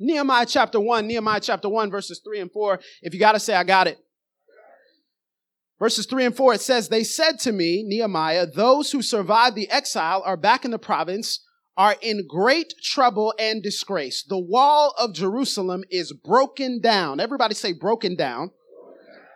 Nehemiah chapter 1, Nehemiah chapter 1, verses 3 and 4. If you got to say, I got it. Verses 3 and 4, it says, They said to me, Nehemiah, those who survived the exile are back in the province, are in great trouble and disgrace. The wall of Jerusalem is broken down. Everybody say broken down.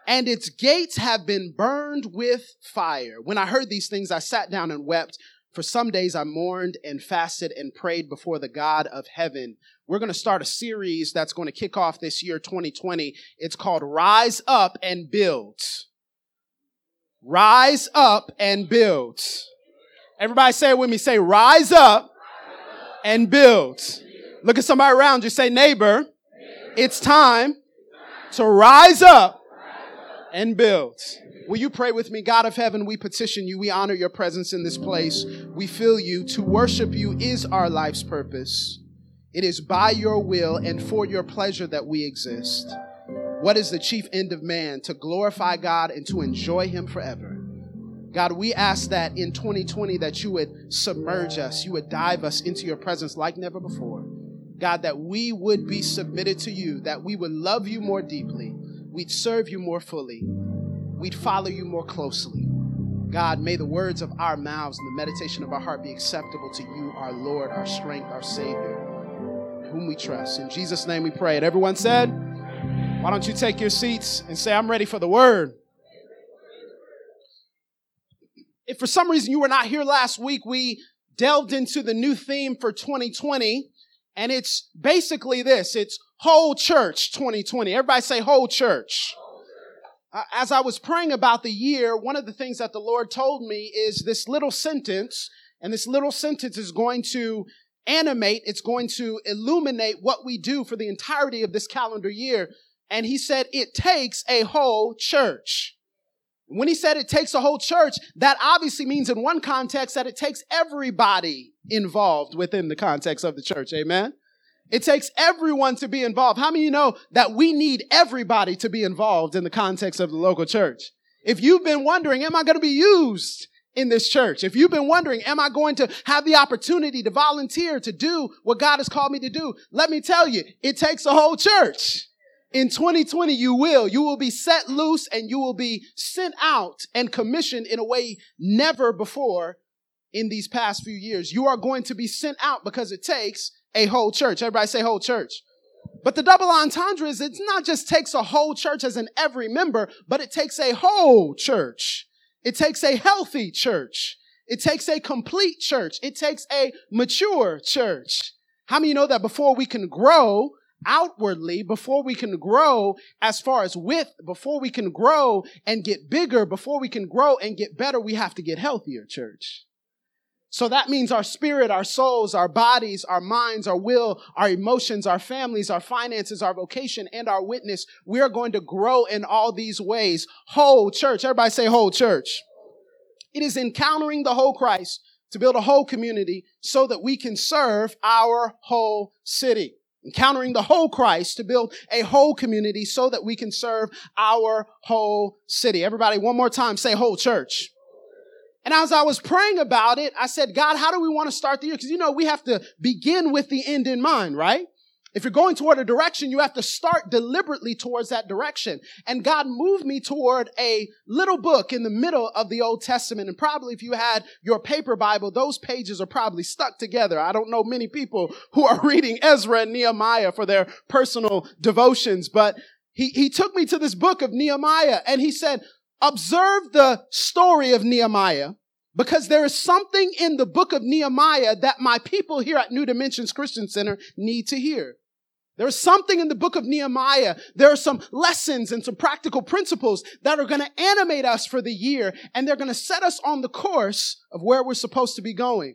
And its gates have been burned with fire. When I heard these things, I sat down and wept. For some days I mourned and fasted and prayed before the God of heaven. We're going to start a series that's going to kick off this year, 2020. It's called Rise Up and Build. Rise Up and Build. Everybody say it with me. Say, Rise Up and Build. Look at somebody around you. Say, Neighbor, it's time to rise up and build. Will you pray with me? God of heaven, we petition you. We honor your presence in this place. We feel you. To worship you is our life's purpose. It is by your will and for your pleasure that we exist. What is the chief end of man? To glorify God and to enjoy him forever. God, we ask that in 2020 that you would submerge us, you would dive us into your presence like never before. God, that we would be submitted to you, that we would love you more deeply, we'd serve you more fully, we'd follow you more closely. God, may the words of our mouths and the meditation of our heart be acceptable to you, our Lord, our strength, our Savior, whom we trust. In Jesus' name we pray. And everyone said, Why don't you take your seats and say, I'm ready for the word? If for some reason you were not here last week, we delved into the new theme for 2020, and it's basically this it's whole church 2020. Everybody say whole church. Uh, as I was praying about the year, one of the things that the Lord told me is this little sentence, and this little sentence is going to animate, it's going to illuminate what we do for the entirety of this calendar year. And he said, it takes a whole church. When he said it takes a whole church, that obviously means in one context that it takes everybody involved within the context of the church. Amen. It takes everyone to be involved. How many of you know that we need everybody to be involved in the context of the local church? If you've been wondering, am I going to be used in this church? If you've been wondering, am I going to have the opportunity to volunteer to do what God has called me to do? Let me tell you, it takes a whole church. In 2020, you will. You will be set loose and you will be sent out and commissioned in a way never before in these past few years. You are going to be sent out because it takes a whole church. Everybody say whole church. But the double entendre is it's not just takes a whole church as in every member, but it takes a whole church. It takes a healthy church. It takes a complete church. It takes a mature church. How many know that before we can grow outwardly, before we can grow as far as width, before we can grow and get bigger, before we can grow and get better, we have to get healthier, church. So that means our spirit, our souls, our bodies, our minds, our will, our emotions, our families, our finances, our vocation, and our witness. We are going to grow in all these ways. Whole church. Everybody say whole church. It is encountering the whole Christ to build a whole community so that we can serve our whole city. Encountering the whole Christ to build a whole community so that we can serve our whole city. Everybody, one more time, say whole church. And as I was praying about it, I said, God, how do we want to start the year? Because you know, we have to begin with the end in mind, right? If you're going toward a direction, you have to start deliberately towards that direction. And God moved me toward a little book in the middle of the Old Testament. And probably if you had your paper Bible, those pages are probably stuck together. I don't know many people who are reading Ezra and Nehemiah for their personal devotions, but he, he took me to this book of Nehemiah and he said, observe the story of Nehemiah because there is something in the book of Nehemiah that my people here at New Dimensions Christian Center need to hear. There's something in the book of Nehemiah. There are some lessons and some practical principles that are going to animate us for the year and they're going to set us on the course of where we're supposed to be going.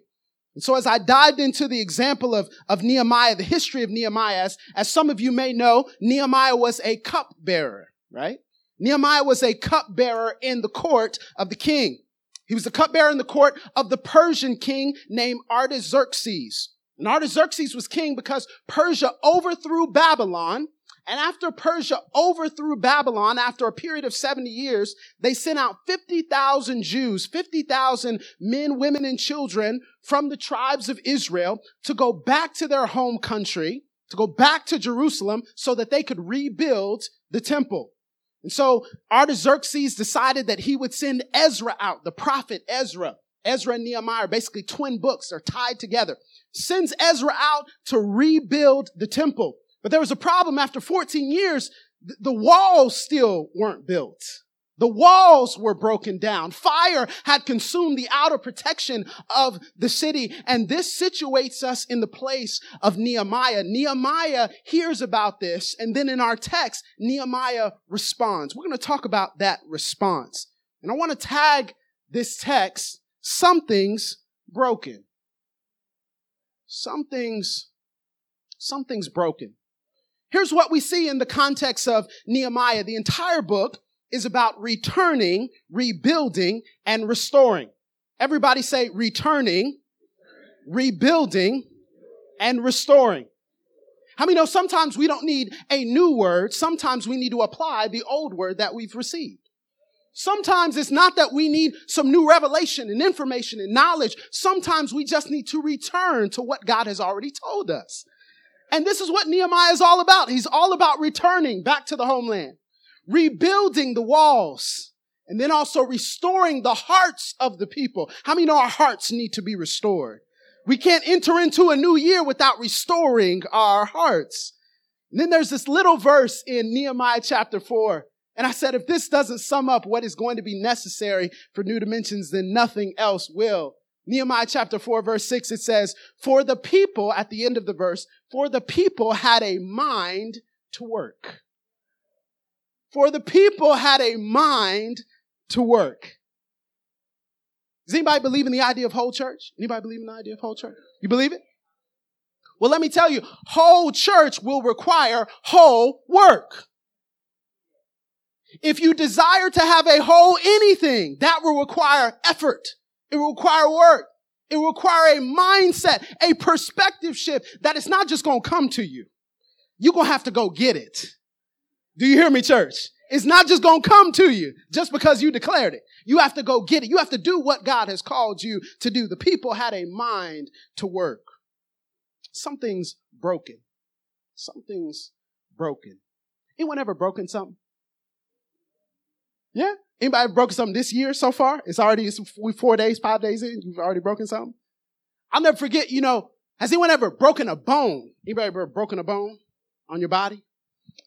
And so as I dived into the example of, of Nehemiah, the history of Nehemiah, as, as some of you may know, Nehemiah was a cupbearer, right? Nehemiah was a cupbearer in the court of the king. He was the cupbearer in the court of the Persian king named Artaxerxes. And Artaxerxes was king because Persia overthrew Babylon. And after Persia overthrew Babylon, after a period of 70 years, they sent out 50,000 Jews, 50,000 men, women, and children from the tribes of Israel to go back to their home country to go back to Jerusalem so that they could rebuild the temple. And so Artaxerxes decided that he would send Ezra out, the prophet Ezra. Ezra and Nehemiah basically twin books, are tied together. Sends Ezra out to rebuild the temple. But there was a problem after 14 years, the walls still weren't built. The walls were broken down. Fire had consumed the outer protection of the city. And this situates us in the place of Nehemiah. Nehemiah hears about this. And then in our text, Nehemiah responds. We're going to talk about that response. And I want to tag this text, something's broken. Something's, something's broken. Here's what we see in the context of Nehemiah. The entire book is about returning, rebuilding, and restoring. Everybody say returning, rebuilding, and restoring. How many know sometimes we don't need a new word? Sometimes we need to apply the old word that we've received. Sometimes it's not that we need some new revelation and information and knowledge. Sometimes we just need to return to what God has already told us. And this is what Nehemiah is all about. He's all about returning back to the homeland rebuilding the walls, and then also restoring the hearts of the people. How many know our hearts need to be restored? We can't enter into a new year without restoring our hearts. And then there's this little verse in Nehemiah chapter 4. And I said, if this doesn't sum up what is going to be necessary for new dimensions, then nothing else will. Nehemiah chapter 4, verse 6, it says, For the people, at the end of the verse, for the people had a mind to work. For the people had a mind to work. Does anybody believe in the idea of whole church? Anybody believe in the idea of whole church? You believe it? Well, let me tell you, whole church will require whole work. If you desire to have a whole anything, that will require effort. It will require work. It will require a mindset, a perspective shift that it's not just going to come to you. You're going to have to go get it. Do you hear me, church? It's not just going to come to you just because you declared it. You have to go get it. You have to do what God has called you to do. The people had a mind to work. Something's broken. Something's broken. Anyone ever broken something? Yeah? Anybody broken something this year so far? It's already it's we four days, five days in. You've already broken something. I'll never forget. You know, has anyone ever broken a bone? Anybody ever broken a bone on your body?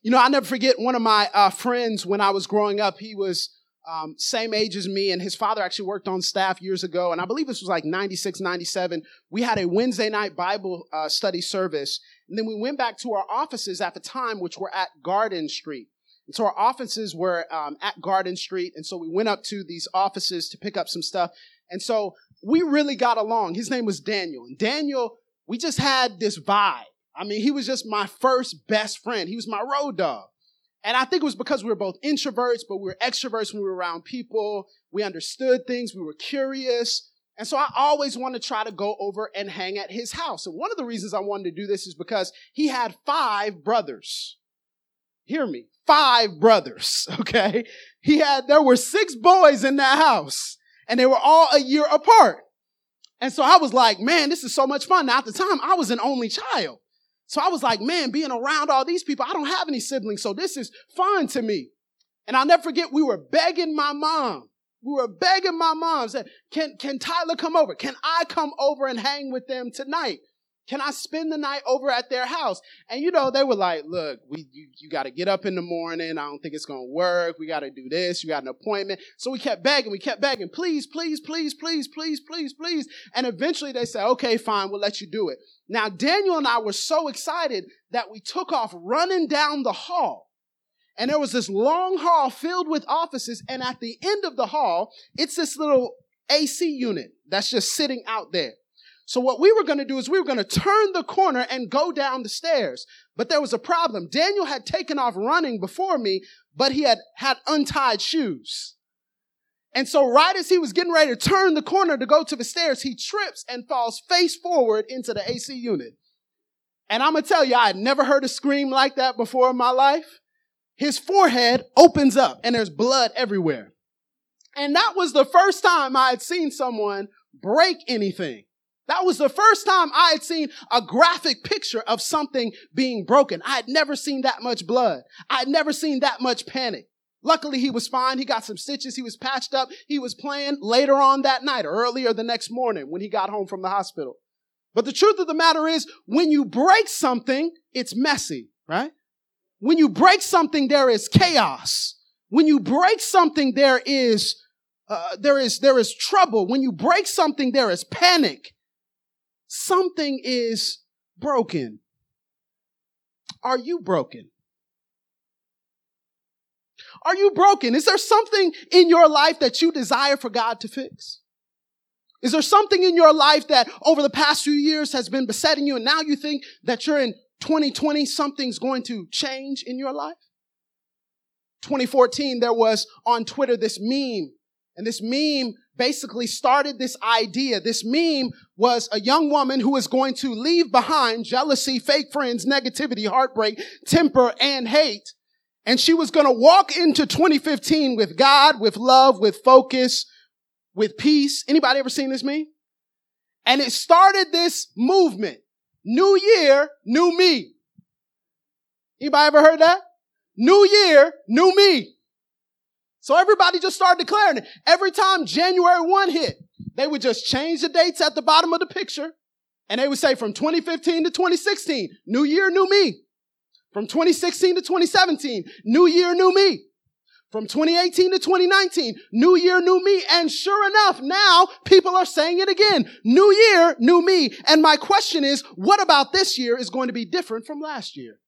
You know, I never forget one of my uh, friends when I was growing up. He was um, same age as me, and his father actually worked on staff years ago. And I believe this was like 96, 97. We had a Wednesday night Bible uh, study service. And then we went back to our offices at the time, which were at Garden Street. And so our offices were um, at Garden Street. And so we went up to these offices to pick up some stuff. And so we really got along. His name was Daniel. And Daniel, we just had this vibe. I mean, he was just my first best friend. He was my road dog. And I think it was because we were both introverts, but we were extroverts when we were around people. We understood things. We were curious. And so I always wanted to try to go over and hang at his house. And one of the reasons I wanted to do this is because he had five brothers. Hear me. Five brothers. Okay. He had, there were six boys in that house and they were all a year apart. And so I was like, man, this is so much fun. Now at the time, I was an only child. So I was like, man, being around all these people, I don't have any siblings, so this is fun to me. And I'll never forget, we were begging my mom. We were begging my mom, said, can, can Tyler come over? Can I come over and hang with them tonight? Can I spend the night over at their house? And you know, they were like, look, we, you, you got to get up in the morning. I don't think it's to work. We got to do this. You got an appointment. So we kept begging. We kept begging. Please, please, please, please, please, please, please. And eventually they said, okay, fine. We'll let you do it. Now, Daniel and I were so excited that we took off running down the hall. And there was this long hall filled with offices. And at the end of the hall, it's this little AC unit that's just sitting out there. So what we were going to do is we were going to turn the corner and go down the stairs. But there was a problem. Daniel had taken off running before me, but he had had untied shoes. And so right as he was getting ready to turn the corner to go to the stairs, he trips and falls face forward into the AC unit. And I'm going to tell you, I had never heard a scream like that before in my life. His forehead opens up and there's blood everywhere. And that was the first time I had seen someone break anything. That was the first time I had seen a graphic picture of something being broken. I had never seen that much blood. I had never seen that much panic. Luckily, he was fine. He got some stitches. He was patched up. He was playing later on that night or earlier the next morning when he got home from the hospital. But the truth of the matter is, when you break something, it's messy, right? When you break something, there is chaos. When you break something, there is, uh, there is, there is trouble. When you break something, there is panic. Something is broken. Are you broken? Are you broken? Is there something in your life that you desire for God to fix? Is there something in your life that over the past few years has been besetting you and now you think that you're in 2020, something's going to change in your life? 2014, there was on Twitter this meme and this meme basically started this idea. This meme was a young woman who was going to leave behind jealousy, fake friends, negativity, heartbreak, temper, and hate. And she was going to walk into 2015 with God, with love, with focus, with peace. Anybody ever seen this meme? And it started this movement. New year, new me. Anybody ever heard that? New year, new me. So everybody just started declaring it. Every time January 1 hit, they would just change the dates at the bottom of the picture. And they would say from 2015 to 2016, new year, new me. From 2016 to 2017, new year, new me. From 2018 to 2019, new year, new me. And sure enough, now people are saying it again. New year, new me. And my question is, what about this year is going to be different from last year?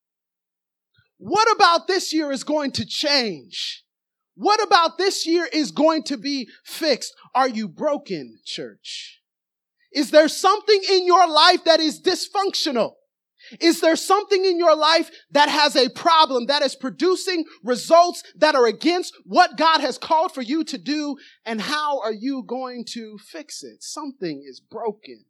What about this year is going to change? What about this year is going to be fixed? Are you broken, church? Is there something in your life that is dysfunctional? Is there something in your life that has a problem that is producing results that are against what God has called for you to do? And how are you going to fix it? Something is broken.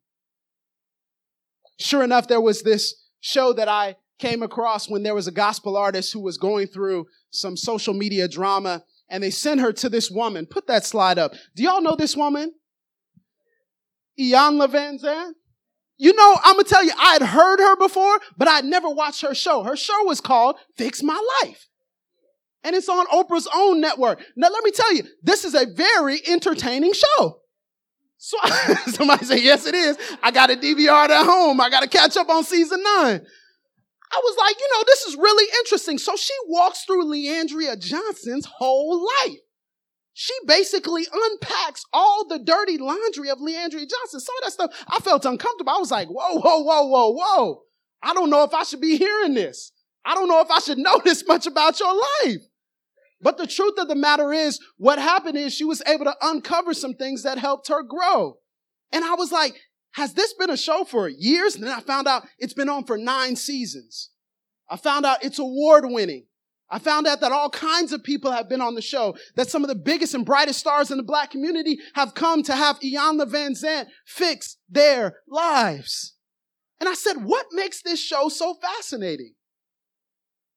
Sure enough, there was this show that I came across when there was a gospel artist who was going through some social media drama and they sent her to this woman. Put that slide up. Do y'all know this woman? Iyanla Vanzant? You know, I'm gonna tell you, I had heard her before, but I'd never watched her show. Her show was called Fix My Life. And it's on Oprah's own network. Now, let me tell you, this is a very entertaining show. So somebody say, yes, it is. I got a DVR at home. I got to catch up on season nine. I was like, you know, this is really interesting. So she walks through Le'Andria Johnson's whole life she basically unpacks all the dirty laundry of Le'Andria Johnson. Some of that stuff, I felt uncomfortable. I was like, whoa, whoa, whoa, whoa, whoa. I don't know if I should be hearing this. I don't know if I should know this much about your life. But the truth of the matter is, what happened is she was able to uncover some things that helped her grow. And I was like, has this been a show for years? And then I found out it's been on for nine seasons. I found out it's award winning. I found out that all kinds of people have been on the show, that some of the biggest and brightest stars in the black community have come to have Iyanla Vanzant fix their lives. And I said, what makes this show so fascinating?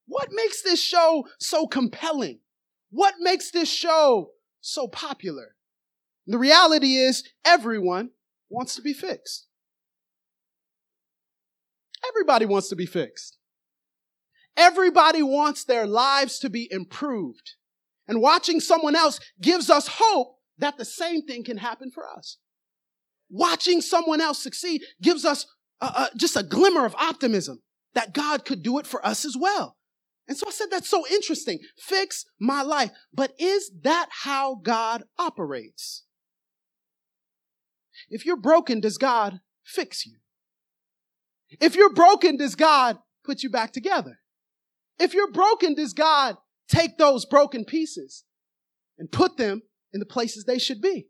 What makes this show so compelling? What makes this show so popular? The reality is everyone wants to be fixed. Everybody wants to be fixed. Everybody wants their lives to be improved. And watching someone else gives us hope that the same thing can happen for us. Watching someone else succeed gives us just a glimmer of optimism that God could do it for us as well. And so I said, that's so interesting. Fix my life. But is that how God operates? If you're broken, does God fix you? If you're broken, does God put you back together? If you're broken, does God take those broken pieces and put them in the places they should be?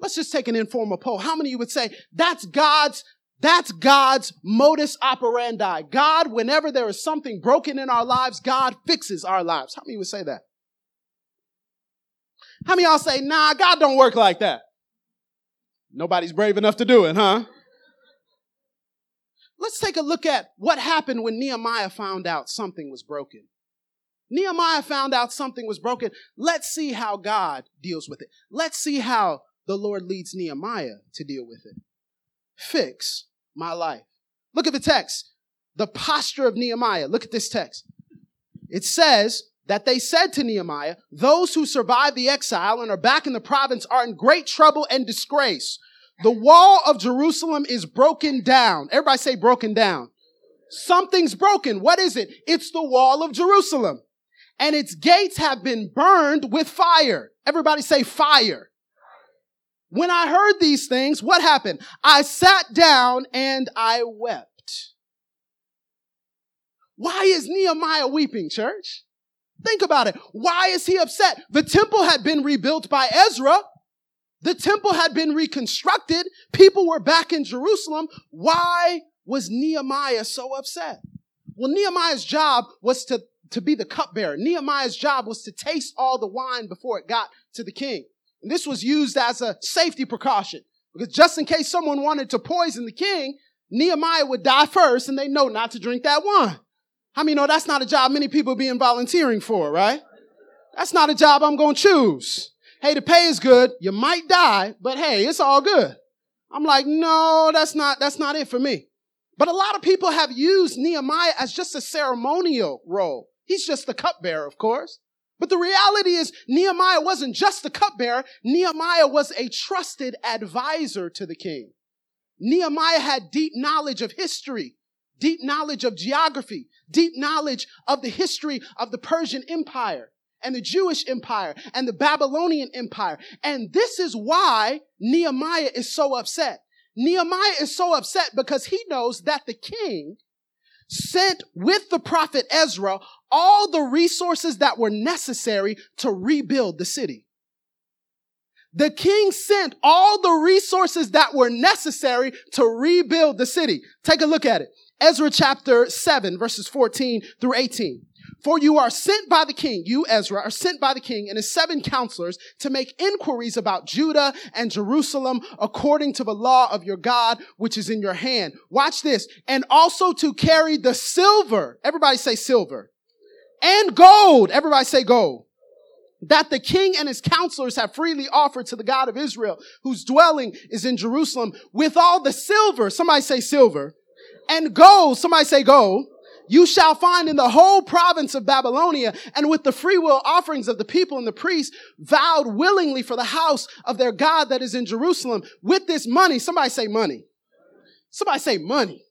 Let's just take an informal poll. How many of you would say that's God's that's God's modus operandi. God, whenever there is something broken in our lives, God fixes our lives. How many would say that? How many y'all say, nah, God don't work like that? Nobody's brave enough to do it, huh? Let's take a look at what happened when Nehemiah found out something was broken. Nehemiah found out something was broken. Let's see how God deals with it. Let's see how the Lord leads Nehemiah to deal with it. fix my life. Look at the text. The posture of Nehemiah. Look at this text. It says that they said to Nehemiah, those who survived the exile and are back in the province are in great trouble and disgrace. The wall of Jerusalem is broken down. Everybody say broken down. Something's broken. What is it? It's the wall of Jerusalem. And its gates have been burned with fire. Everybody say fire. When I heard these things, what happened? I sat down and I wept. Why is Nehemiah weeping, church? Think about it. Why is he upset? The temple had been rebuilt by Ezra. The temple had been reconstructed. People were back in Jerusalem. Why was Nehemiah so upset? Well, Nehemiah's job was to, to be the cupbearer. Nehemiah's job was to taste all the wine before it got to the king. And this was used as a safety precaution because just in case someone wanted to poison the king, Nehemiah would die first and they know not to drink that wine. How many know that's not a job many people being volunteering for, right? That's not a job I'm going to choose. Hey, the pay is good. You might die, but hey, it's all good. I'm like, no, that's not, that's not it for me. But a lot of people have used Nehemiah as just a ceremonial role. He's just the cupbearer, of course. But the reality is, Nehemiah wasn't just the cupbearer. Nehemiah was a trusted advisor to the king. Nehemiah had deep knowledge of history, deep knowledge of geography, deep knowledge of the history of the Persian Empire and the Jewish Empire and the Babylonian Empire. And this is why Nehemiah is so upset. Nehemiah is so upset because he knows that the king sent with the prophet Ezra all the resources that were necessary to rebuild the city. The king sent all the resources that were necessary to rebuild the city. Take a look at it. Ezra chapter 7 verses 14 through 18. For you are sent by the king, you Ezra are sent by the king and his seven counselors to make inquiries about Judah and Jerusalem according to the law of your God, which is in your hand. Watch this. And also to carry the silver. Everybody say silver. And gold. Everybody say gold. That the king and his counselors have freely offered to the God of Israel, whose dwelling is in Jerusalem, with all the silver. Somebody say silver. And go, Somebody say go, you shall find in the whole province of Babylonia and with the freewill offerings of the people and the priests vowed willingly for the house of their God that is in Jerusalem. With this money, somebody say money. Somebody say money.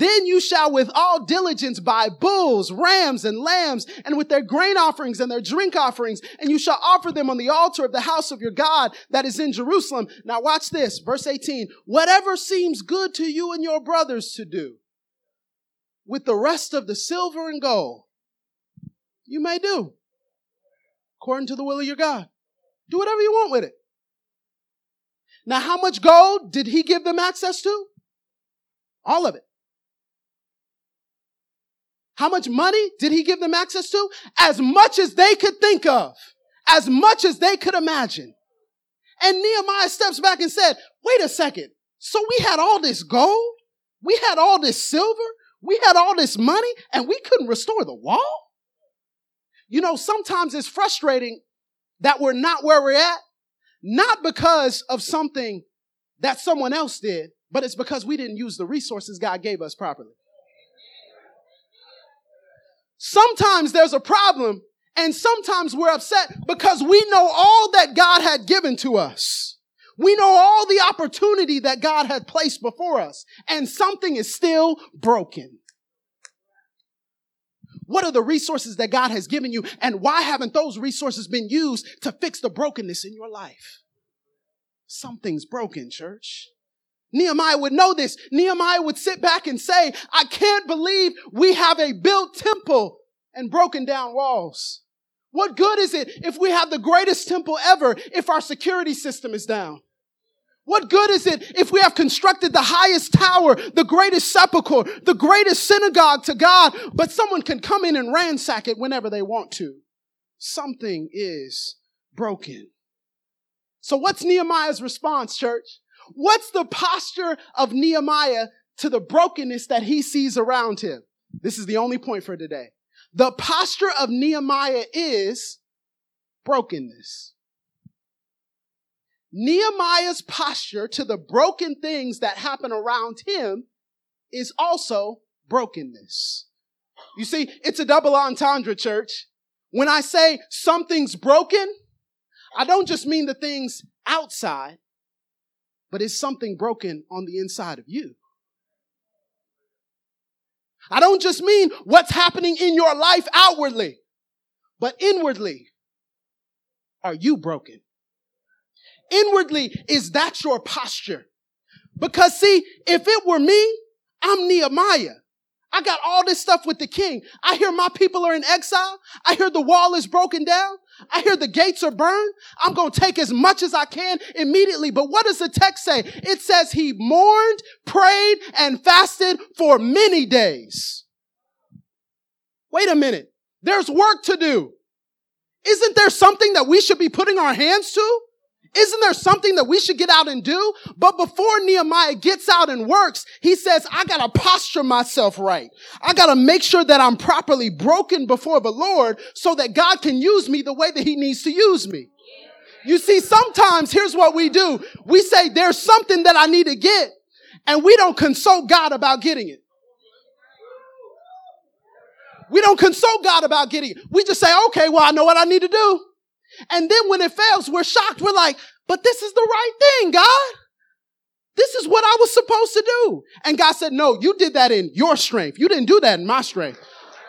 Then you shall with all diligence buy bulls, rams, and lambs, and with their grain offerings and their drink offerings, and you shall offer them on the altar of the house of your God that is in Jerusalem. Now watch this, verse 18. Whatever seems good to you and your brothers to do with the rest of the silver and gold, you may do according to the will of your God. Do whatever you want with it. Now, how much gold did he give them access to? All of it. How much money did he give them access to? As much as they could think of, as much as they could imagine. And Nehemiah steps back and said, wait a second. So we had all this gold? We had all this silver? We had all this money and we couldn't restore the wall. You know, sometimes it's frustrating that we're not where we're at, not because of something that someone else did, but it's because we didn't use the resources God gave us properly. Sometimes there's a problem and sometimes we're upset because we know all that God had given to us. We know all the opportunity that God had placed before us and something is still broken. What are the resources that God has given you and why haven't those resources been used to fix the brokenness in your life? Something's broken, church. Nehemiah would know this. Nehemiah would sit back and say, I can't believe we have a built temple and broken down walls. What good is it if we have the greatest temple ever if our security system is down? What good is it if we have constructed the highest tower, the greatest sepulchre, the greatest synagogue to God, but someone can come in and ransack it whenever they want to? Something is broken. So what's Nehemiah's response, church? What's the posture of Nehemiah to the brokenness that he sees around him? This is the only point for today. The posture of Nehemiah is brokenness. Nehemiah's posture to the broken things that happen around him is also brokenness. You see, it's a double entendre, church. When I say something's broken, I don't just mean the things outside, but it's something broken on the inside of you. I don't just mean what's happening in your life outwardly, but inwardly. Are you broken? Inwardly, is that your posture? Because see, if it were me, I'm Nehemiah. I got all this stuff with the king. I hear my people are in exile. I hear the wall is broken down. I hear the gates are burned. I'm going to take as much as I can immediately. But what does the text say? It says he mourned, prayed, and fasted for many days. Wait a minute. There's work to do. Isn't there something that we should be putting our hands to? Isn't there something that we should get out and do? But before Nehemiah gets out and works, he says, I gotta posture myself right. I gotta make sure that I'm properly broken before the Lord so that God can use me the way that he needs to use me. You see, sometimes here's what we do. We say, there's something that I need to get, and we don't consult God about getting it. We don't consult God about getting it. We just say, okay, well, I know what I need to do. And then when it fails, we're shocked. We're like, but this is the right thing, God. This is what I was supposed to do. And God said, no, you did that in your strength. You didn't do that in my strength.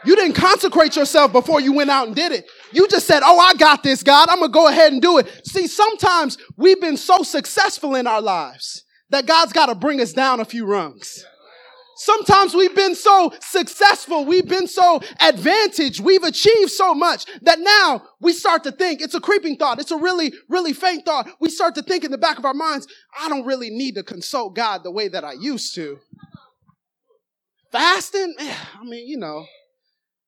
You didn't consecrate yourself before you went out and did it. You just said, Oh, I got this, God. I'm going to go ahead and do it. See, sometimes we've been so successful in our lives that God's got to bring us down a few rungs. Sometimes we've been so successful, we've been so advantaged, we've achieved so much that now we start to think, it's a creeping thought, it's a really, really faint thought. We start to think in the back of our minds, I don't really need to consult God the way that I used to. Fasting, I mean, you know,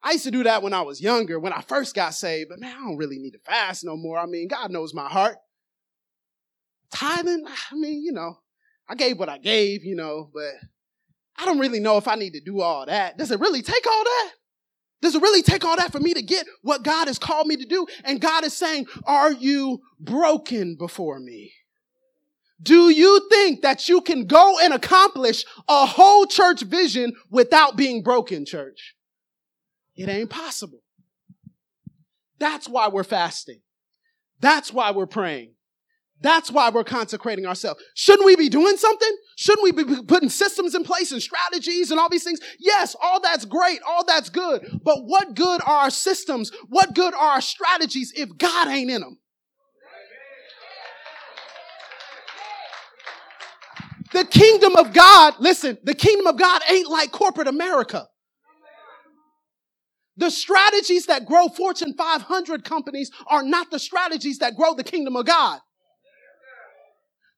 I used to do that when I was younger, when I first got saved, but man, I don't really need to fast no more. I mean, God knows my heart. Tithing, I mean, you know, I gave what I gave, you know, but I don't really know if I need to do all that. Does it really take all that? Does it really take all that for me to get what God has called me to do? And God is saying, Are you broken before me? Do you think that you can go and accomplish a whole church vision without being broken, church? It ain't possible. That's why we're fasting. That's why we're praying. That's why we're consecrating ourselves. Shouldn't we be doing something? Shouldn't we be putting systems in place and strategies and all these things? Yes, all that's great. All that's good. But what good are our systems? What good are our strategies if God ain't in them? The kingdom of God, listen, the kingdom of God ain't like corporate America. The strategies that grow Fortune 500 companies are not the strategies that grow the kingdom of God.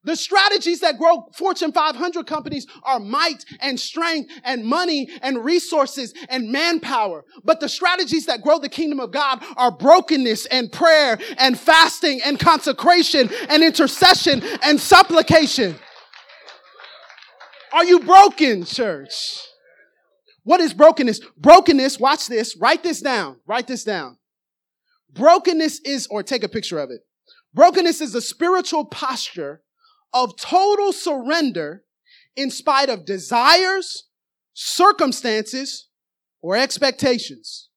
The strategies that grow Fortune 500 companies are might and strength and money and resources and manpower. But the strategies that grow the kingdom of God are brokenness and prayer and fasting and consecration and intercession and supplication. Are you broken, church? What is brokenness? Brokenness, watch this, write this down, write this down. Brokenness is, or take a picture of it. Brokenness is a spiritual posture of total surrender in spite of desires, circumstances, or expectations.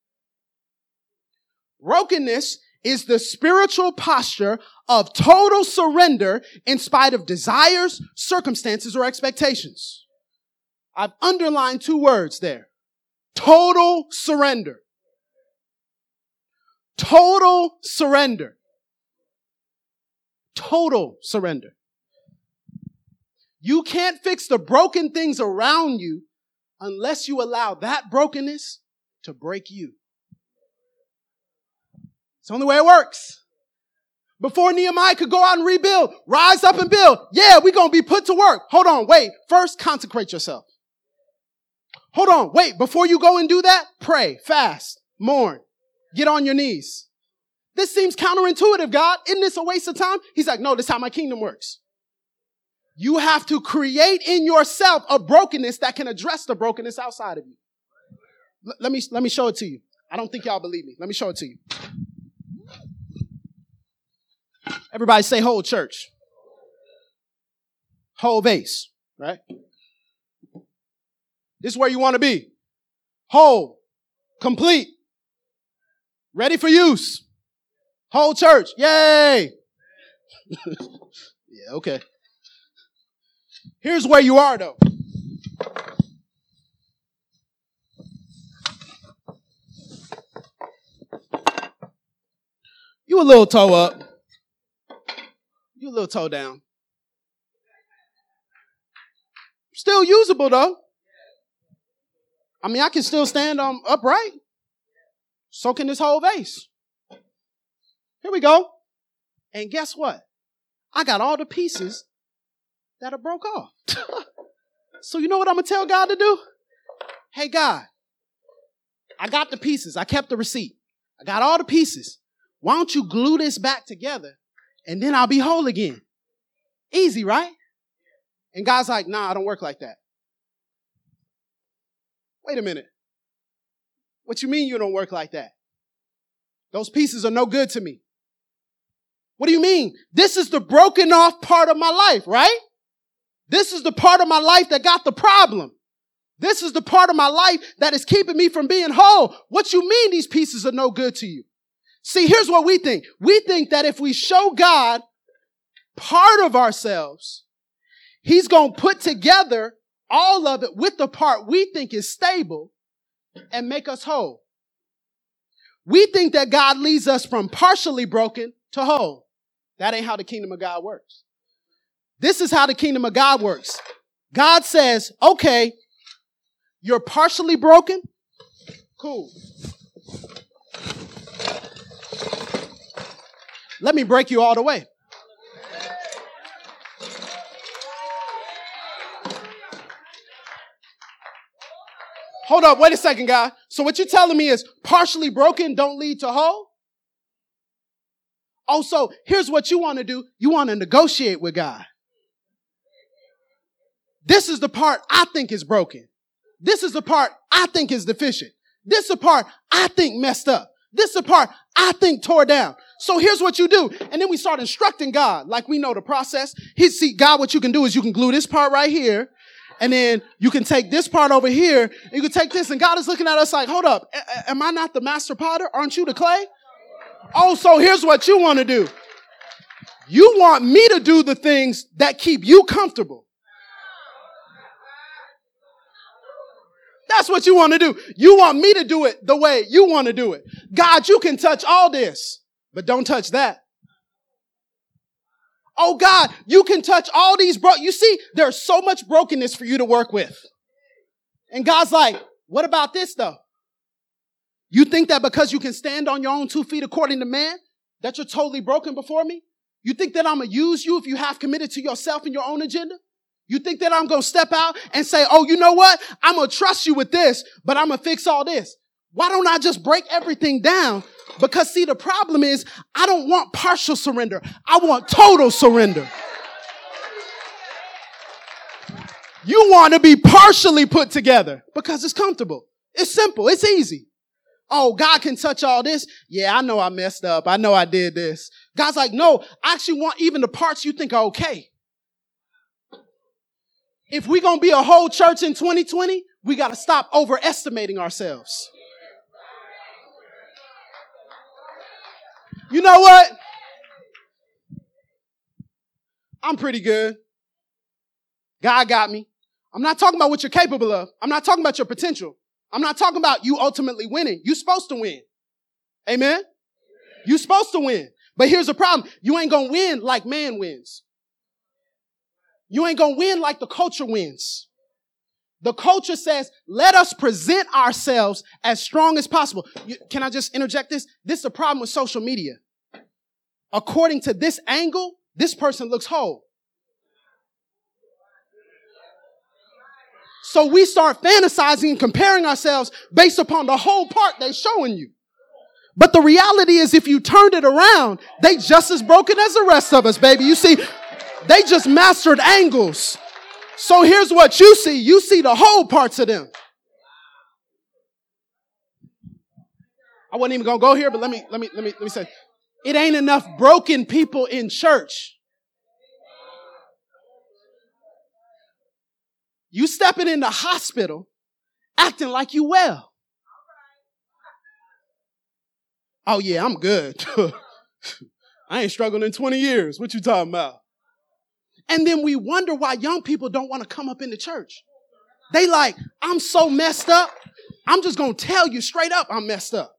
Brokenness is the spiritual posture of total surrender in spite of desires, circumstances, or expectations. I've underlined two words there. Total surrender. Total surrender. Total surrender. You can't fix the broken things around you unless you allow that brokenness to break you. It's the only way it works. Before Nehemiah could go out and rebuild, rise up and build. Yeah, we're going to be put to work. Hold on, wait. First, consecrate yourself. Hold on, wait. Before you go and do that, pray, fast, mourn, get on your knees. This seems counterintuitive, God. Isn't this a waste of time? He's like, no, this is how my kingdom works. You have to create in yourself a brokenness that can address the brokenness outside of you. L- let me, let me show it to you. I don't think y'all believe me. Let me show it to you. Everybody say whole church. whole base, right? This is where you want to be. Whole, complete, ready for use. Whole church, yay! yeah, okay. Here's where you are though. You a little toe up. You a little toe down. Still usable though. I mean, I can still stand um, upright. So can this whole vase. Here we go. And guess what? I got all the pieces that are broke off. so you know what I'm gonna tell God to do? Hey God, I got the pieces. I kept the receipt. I got all the pieces. Why don't you glue this back together and then I'll be whole again? Easy, right? And God's like, nah, I don't work like that. Wait a minute. What you mean you don't work like that? Those pieces are no good to me. What do you mean? This is the broken off part of my life, right? This is the part of my life that got the problem. This is the part of my life that is keeping me from being whole. What you mean these pieces are no good to you? See, here's what we think. We think that if we show God part of ourselves, He's going to put together all of it with the part we think is stable and make us whole. We think that God leads us from partially broken to whole. That ain't how the kingdom of God works. This is how the kingdom of God works. God says, okay, you're partially broken. Cool. Let me break you all the way. Hold up, wait a second, guy. So what you're telling me is partially broken don't lead to whole? Oh, so here's what you want to do. You want to negotiate with God. This is the part I think is broken. This is the part I think is deficient. This is the part I think messed up. This is the part I think tore down. So here's what you do. And then we start instructing God, like we know the process. He see, God, what you can do is you can glue this part right here and then you can take this part over here, you can take this, and God is looking at us like, hold up, a- am I not the master potter? Aren't you the clay? Oh, so here's what you want to do. You want me to do the things that keep you comfortable. That's what you want to do. You want me to do it the way you want to do it. God, you can touch all this, but don't touch that. Oh God, you can touch all these bro. You see, there's so much brokenness for you to work with. And God's like, what about this though? You think that because you can stand on your own two feet according to man, that you're totally broken before me? You think that I'm gonna use you if you have committed to yourself and your own agenda? You think that I'm gonna step out and say, oh, you know what? I'm gonna trust you with this, but I'm gonna fix all this. Why don't I just break everything down because see, the problem is I don't want partial surrender. I want total surrender. You want to be partially put together because it's comfortable. It's simple. It's easy. Oh, God can touch all this. Yeah, I know I messed up. I know I did this. God's like, no, I actually want even the parts you think are okay. If we're going to be a whole church in 2020, we got to stop overestimating ourselves. You know what? I'm pretty good. God got me. I'm not talking about what you're capable of. I'm not talking about your potential. I'm not talking about you ultimately winning. You're supposed to win. Amen? You're supposed to win. But here's the problem. You ain't gonna win like man wins. You ain't gonna win like the culture wins. The culture says, let us present ourselves as strong as possible. You, can I just interject this? This is a problem with social media. According to this angle, this person looks whole. So we start fantasizing and comparing ourselves based upon the whole part they're showing you. But the reality is if you turned it around, they just as broken as the rest of us, baby. You see, they just mastered angles. So here's what you see. You see the whole parts of them. I wasn't even gonna go here, but let me let me let me let me say, it ain't enough broken people in church. You stepping in the hospital acting like you well. Oh yeah, I'm good. I ain't struggled in 20 years. What you talking about? And then we wonder why young people don't want to come up in the church. They like, I'm so messed up. I'm just going to tell you straight up I'm messed up.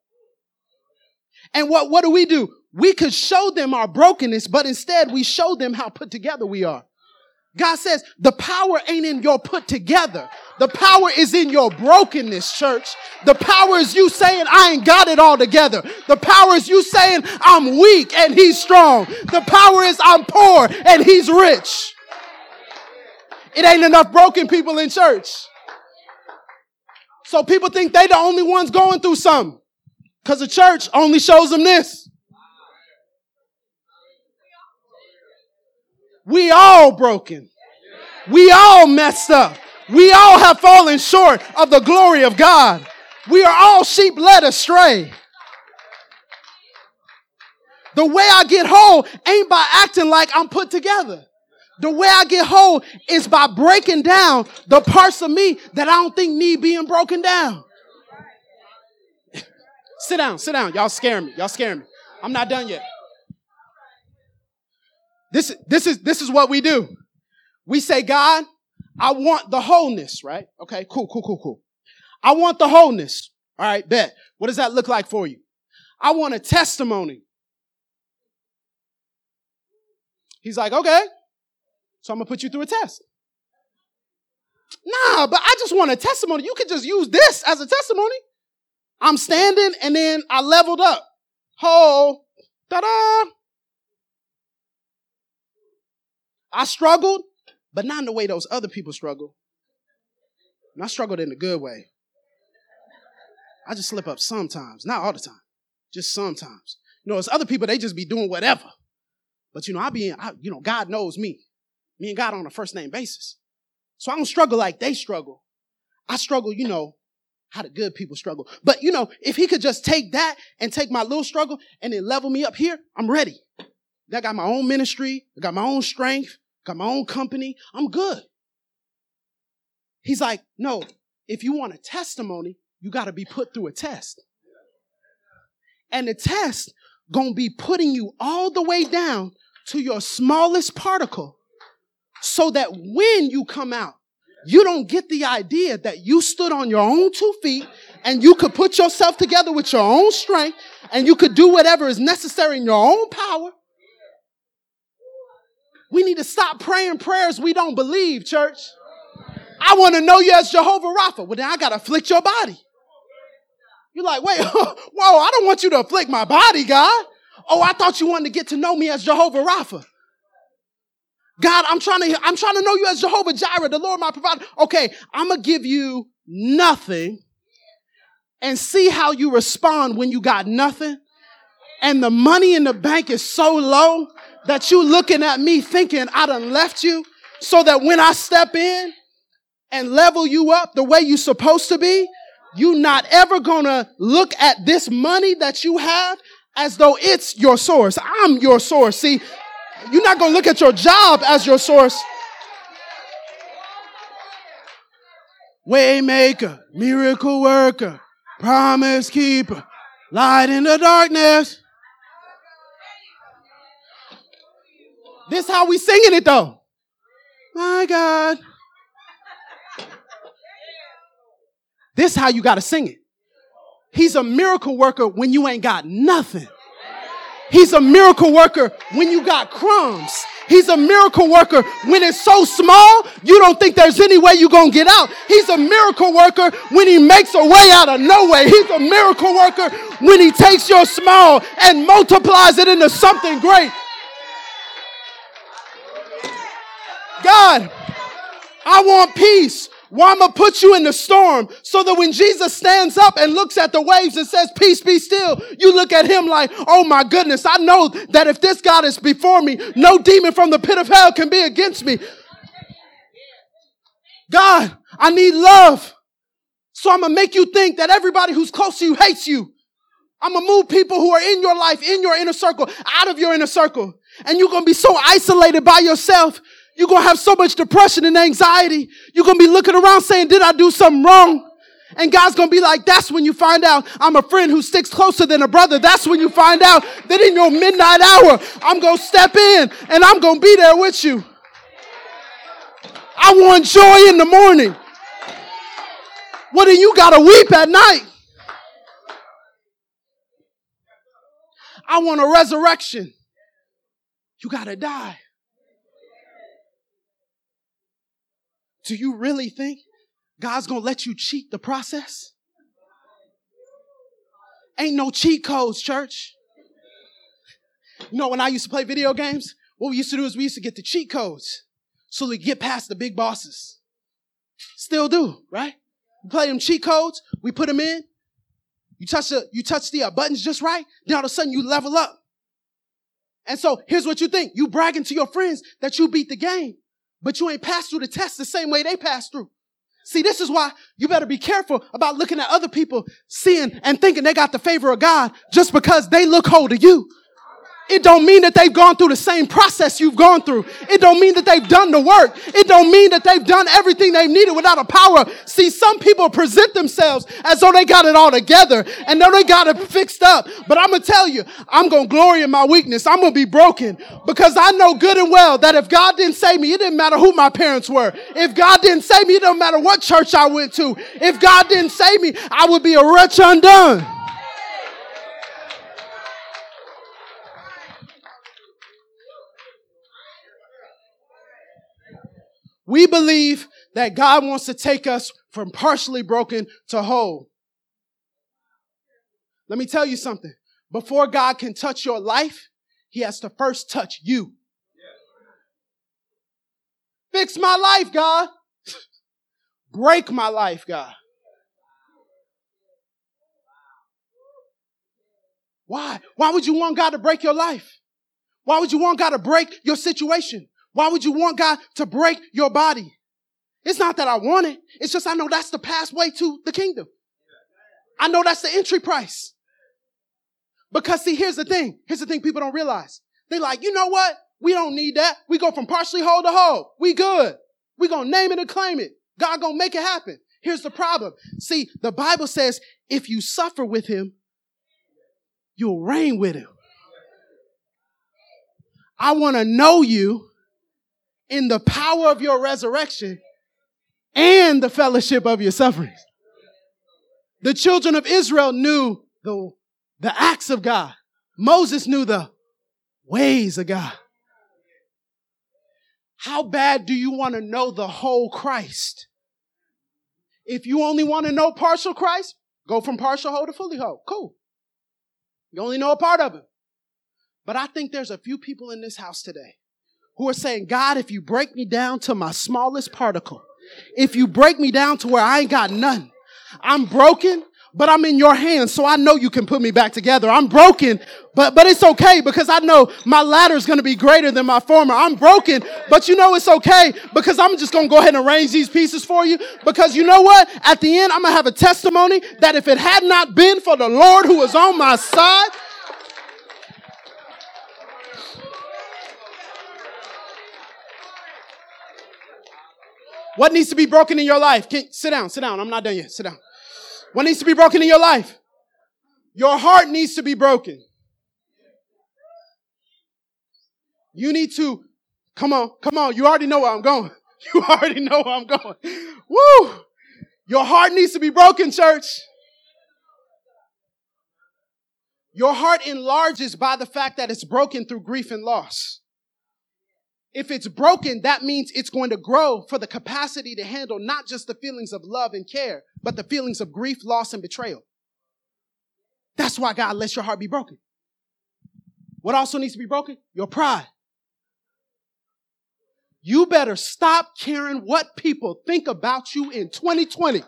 And what, what do we do? We could show them our brokenness, but instead we show them how put together we are. God says the power ain't in your put together. The power is in your brokenness, church. The power is you saying, I ain't got it all together. The power is you saying, I'm weak and he's strong. The power is I'm poor and he's rich. It ain't enough broken people in church. So people think they the only ones going through something. Cause the church only shows them this. We all broken. We all messed up. We all have fallen short of the glory of God. We are all sheep led astray. The way I get whole ain't by acting like I'm put together. The way I get whole is by breaking down the parts of me that I don't think need being broken down. sit down, sit down. Y'all scare me. Y'all scare me. I'm not done yet. This, this is, this is what we do. We say, God, I want the wholeness, right? Okay, cool, cool, cool, cool. I want the wholeness. All right, bet. What does that look like for you? I want a testimony. He's like, okay, so I'm gonna put you through a test. Nah, but I just want a testimony. You could just use this as a testimony. I'm standing and then I leveled up. Ho, da da. I struggled, but not in the way those other people struggle. And I struggled in a good way. I just slip up sometimes, not all the time, just sometimes. You know, it's other people, they just be doing whatever. But you know, I be, in, I, you know, God knows me. Me and God on a first name basis. So I don't struggle like they struggle. I struggle, you know, how the good people struggle. But you know, if he could just take that and take my little struggle and then level me up here, I'm ready. I got my own ministry. I got my own strength. Got my own company. I'm good. He's like, no, if you want a testimony, you got to be put through a test. And the test going to be putting you all the way down to your smallest particle so that when you come out, you don't get the idea that you stood on your own two feet and you could put yourself together with your own strength and you could do whatever is necessary in your own power we need to stop praying prayers we don't believe, church. I want to know you as Jehovah Rapha. Well, then I got to afflict your body. You're like, wait, whoa, I don't want you to afflict my body, God. Oh, I thought you wanted to get to know me as Jehovah Rapha. God, I'm trying to, I'm trying to know you as Jehovah Jireh, the Lord my provider. Okay, I'm to give you nothing and see how you respond when you got nothing. And the money in the bank is so low that you looking at me thinking I done left you so that when I step in and level you up the way you supposed to be, you not ever gonna look at this money that you have as though it's your source. I'm your source. See, you're not gonna look at your job as your source. Waymaker, miracle worker, promise keeper, light in the darkness. This how we singing it though. My God. This how you gotta sing it. He's a miracle worker when you ain't got nothing. He's a miracle worker when you got crumbs. He's a miracle worker when it's so small, you don't think there's any way you're to get out. He's a miracle worker when he makes a way out of no way. He's a miracle worker when he takes your small and multiplies it into something great. God, I want peace. Well, I'm gonna put you in the storm so that when Jesus stands up and looks at the waves and says, Peace be still, you look at him like, Oh my goodness, I know that if this God is before me, no demon from the pit of hell can be against me. God, I need love. So I'm gonna make you think that everybody who's close to you hates you. I'm gonna move people who are in your life, in your inner circle, out of your inner circle. And you're gonna be so isolated by yourself You're going to have so much depression and anxiety. You're going to be looking around saying, did I do something wrong? And God's going to be like, that's when you find out I'm a friend who sticks closer than a brother. That's when you find out that in your midnight hour, I'm going to step in and I'm going to be there with you. I want joy in the morning. What do you got to weep at night? I want a resurrection. You got to die. Do you really think God's to let you cheat the process? Ain't no cheat codes, church. You know, when I used to play video games, what we used to do is we used to get the cheat codes so we get past the big bosses. Still do, right? We play them cheat codes, we put them in. You touch the, you touch the uh, buttons just right, then all of a sudden you level up. And so here's what you think. You bragging to your friends that you beat the game, but you ain't passed through the test the same way they passed through. See, this is why you better be careful about looking at other people, seeing and thinking they got the favor of God just because they look whole to you. It don't mean that they've gone through the same process you've gone through. It don't mean that they've done the work. It don't mean that they've done everything they've needed without a power. See, some people present themselves as though they got it all together and know they got it fixed up. But I'm going to tell you, I'm going to glory in my weakness. I'm going to be broken because I know good and well that if God didn't save me, it didn't matter who my parents were. If God didn't save me, it don't matter what church I went to. If God didn't save me, I would be a wretch undone. We believe that God wants to take us from partially broken to whole. Let me tell you something. Before God can touch your life, he has to first touch you. Fix my life, God. Break my life, God. Why? Why would you want God to break your life? Why would you want God to break your situation? Why would you want God to break your body? It's not that I want it. It's just I know that's the pathway to the kingdom. I know that's the entry price. Because see, here's the thing. Here's the thing people don't realize. They like, you know what? We don't need that. We go from partially whole to whole. We good. We gonna name it and claim it. God gonna make it happen. Here's the problem. See, the Bible says if you suffer with him, you'll reign with him. I want to know you in the power of your resurrection and the fellowship of your sufferings. The children of Israel knew the, the acts of God. Moses knew the ways of God. How bad do you want to know the whole Christ? If you only want to know partial Christ, go from partial whole to fully whole. Cool. You only know a part of him. But I think there's a few people in this house today who are saying, God, if you break me down to my smallest particle, if you break me down to where I ain't got none, I'm broken, but I'm in your hands, so I know you can put me back together. I'm broken, but, but it's okay because I know my latter is going to be greater than my former. I'm broken, but you know it's okay because I'm just going to go ahead and arrange these pieces for you because you know what? At the end, I'm going to have a testimony that if it had not been for the Lord who was on my side, What needs to be broken in your life? Can, sit down, sit down. I'm not done yet. Sit down. What needs to be broken in your life? Your heart needs to be broken. You need to, come on, come on. You already know where I'm going. You already know where I'm going. Woo! Your heart needs to be broken, church. Your heart enlarges by the fact that it's broken through grief and loss. If it's broken, that means it's going to grow for the capacity to handle not just the feelings of love and care, but the feelings of grief, loss, and betrayal. That's why God lets your heart be broken. What also needs to be broken? Your pride. You better stop caring what people think about you in 2020.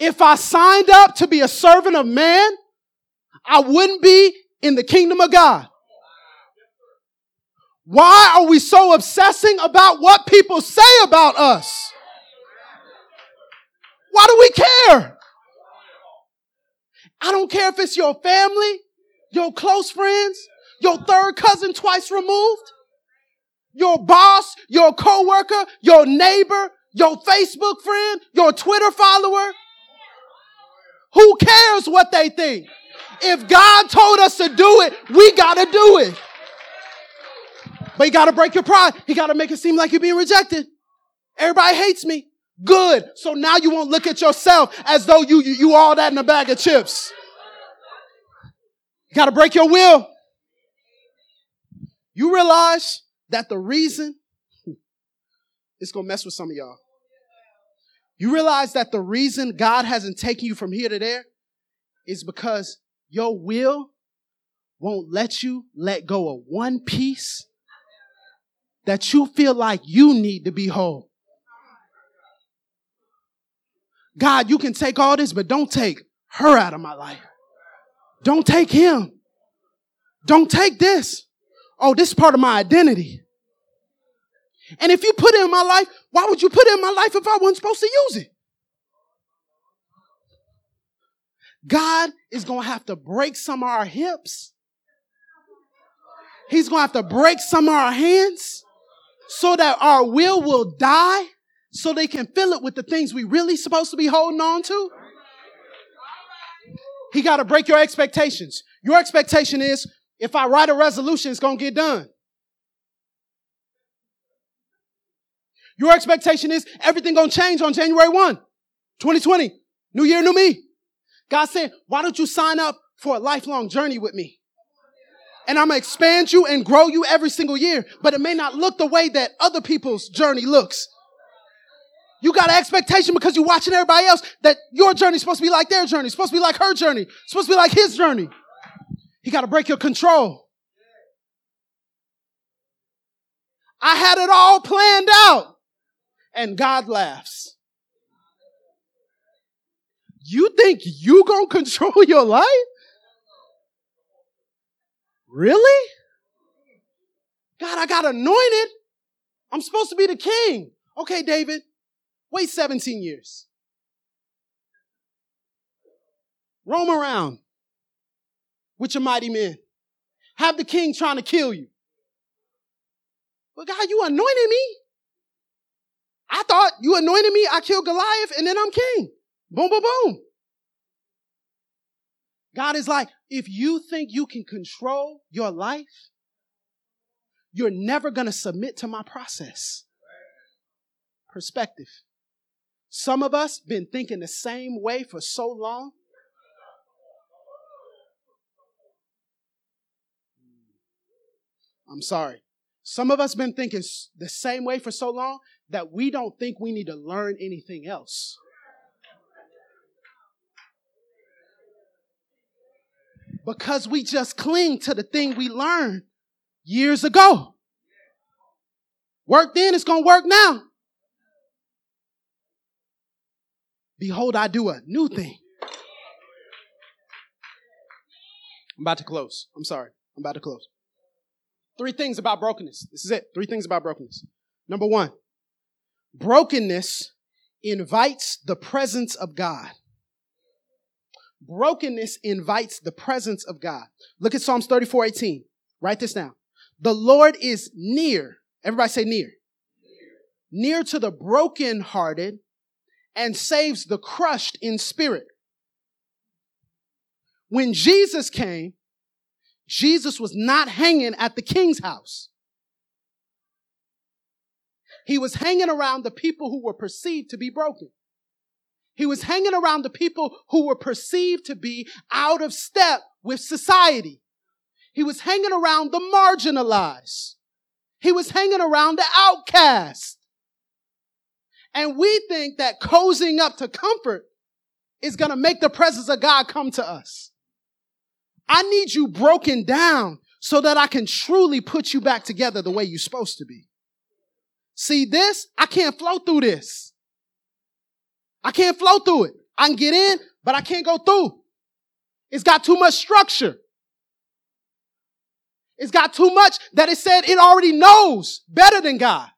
If I signed up to be a servant of man, I wouldn't be in the kingdom of God. Why are we so obsessing about what people say about us? Why do we care? I don't care if it's your family, your close friends, your third cousin twice removed, your boss, your coworker, your neighbor, your Facebook friend, your Twitter follower. Who cares what they think? If God told us to do it, we gotta do it. But you gotta break your pride. You gotta make it seem like you're being rejected. Everybody hates me. Good. So now you won't look at yourself as though you, you, you all that in a bag of chips. You gotta break your will. You realize that the reason it's gonna mess with some of y'all. You realize that the reason God hasn't taken you from here to there is because your will won't let you let go of one piece that you feel like you need to be whole. God, you can take all this, but don't take her out of my life. Don't take him. Don't take this. Oh, this is part of my identity. And if you put it in my life, why would you put it in my life if I wasn't supposed to use it? God is going to have to break some of our hips. He's going to have to break some of our hands so that our will will die so they can fill it with the things we really supposed to be holding on to. He got to break your expectations. Your expectation is if I write a resolution, it's going to get done. Your expectation is everything going to change on January 1, 2020. New year, new me. God said, why don't you sign up for a lifelong journey with me? And I'm to expand you and grow you every single year, but it may not look the way that other people's journey looks. You got an expectation because you're watching everybody else that your journey is supposed to be like their journey, supposed to be like her journey, supposed to be like his journey. He got to break your control. I had it all planned out. And God laughs. You think you gonna control your life? Really? God, I got anointed. I'm supposed to be the king. Okay, David, wait 17 years. Roam around with your mighty men. Have the king trying to kill you. But God, you anointed me. I thought you anointed me, I killed Goliath, and then I'm king. Boom, boom, boom. God is like, if you think you can control your life, you're never going to submit to my process. Perspective. Some of us been thinking the same way for so long. I'm sorry. Some of us been thinking the same way for so long that we don't think we need to learn anything else. Because we just cling to the thing we learned years ago. Work then, it's going to work now. Behold, I do a new thing. I'm about to close. I'm sorry. I'm about to close. Three things about brokenness. This is it. Three things about brokenness. Number one, Brokenness invites the presence of God. Brokenness invites the presence of God. Look at Psalms 34 18. Write this down. The Lord is near. Everybody say near. Near, near to the brokenhearted and saves the crushed in spirit. When Jesus came, Jesus was not hanging at the king's house. He was hanging around the people who were perceived to be broken. He was hanging around the people who were perceived to be out of step with society. He was hanging around the marginalized. He was hanging around the outcast. And we think that cozying up to comfort is going to make the presence of God come to us. I need you broken down so that I can truly put you back together the way you're supposed to be. See this? I can't flow through this. I can't flow through it. I can get in, but I can't go through. It's got too much structure. It's got too much that it said it already knows better than God.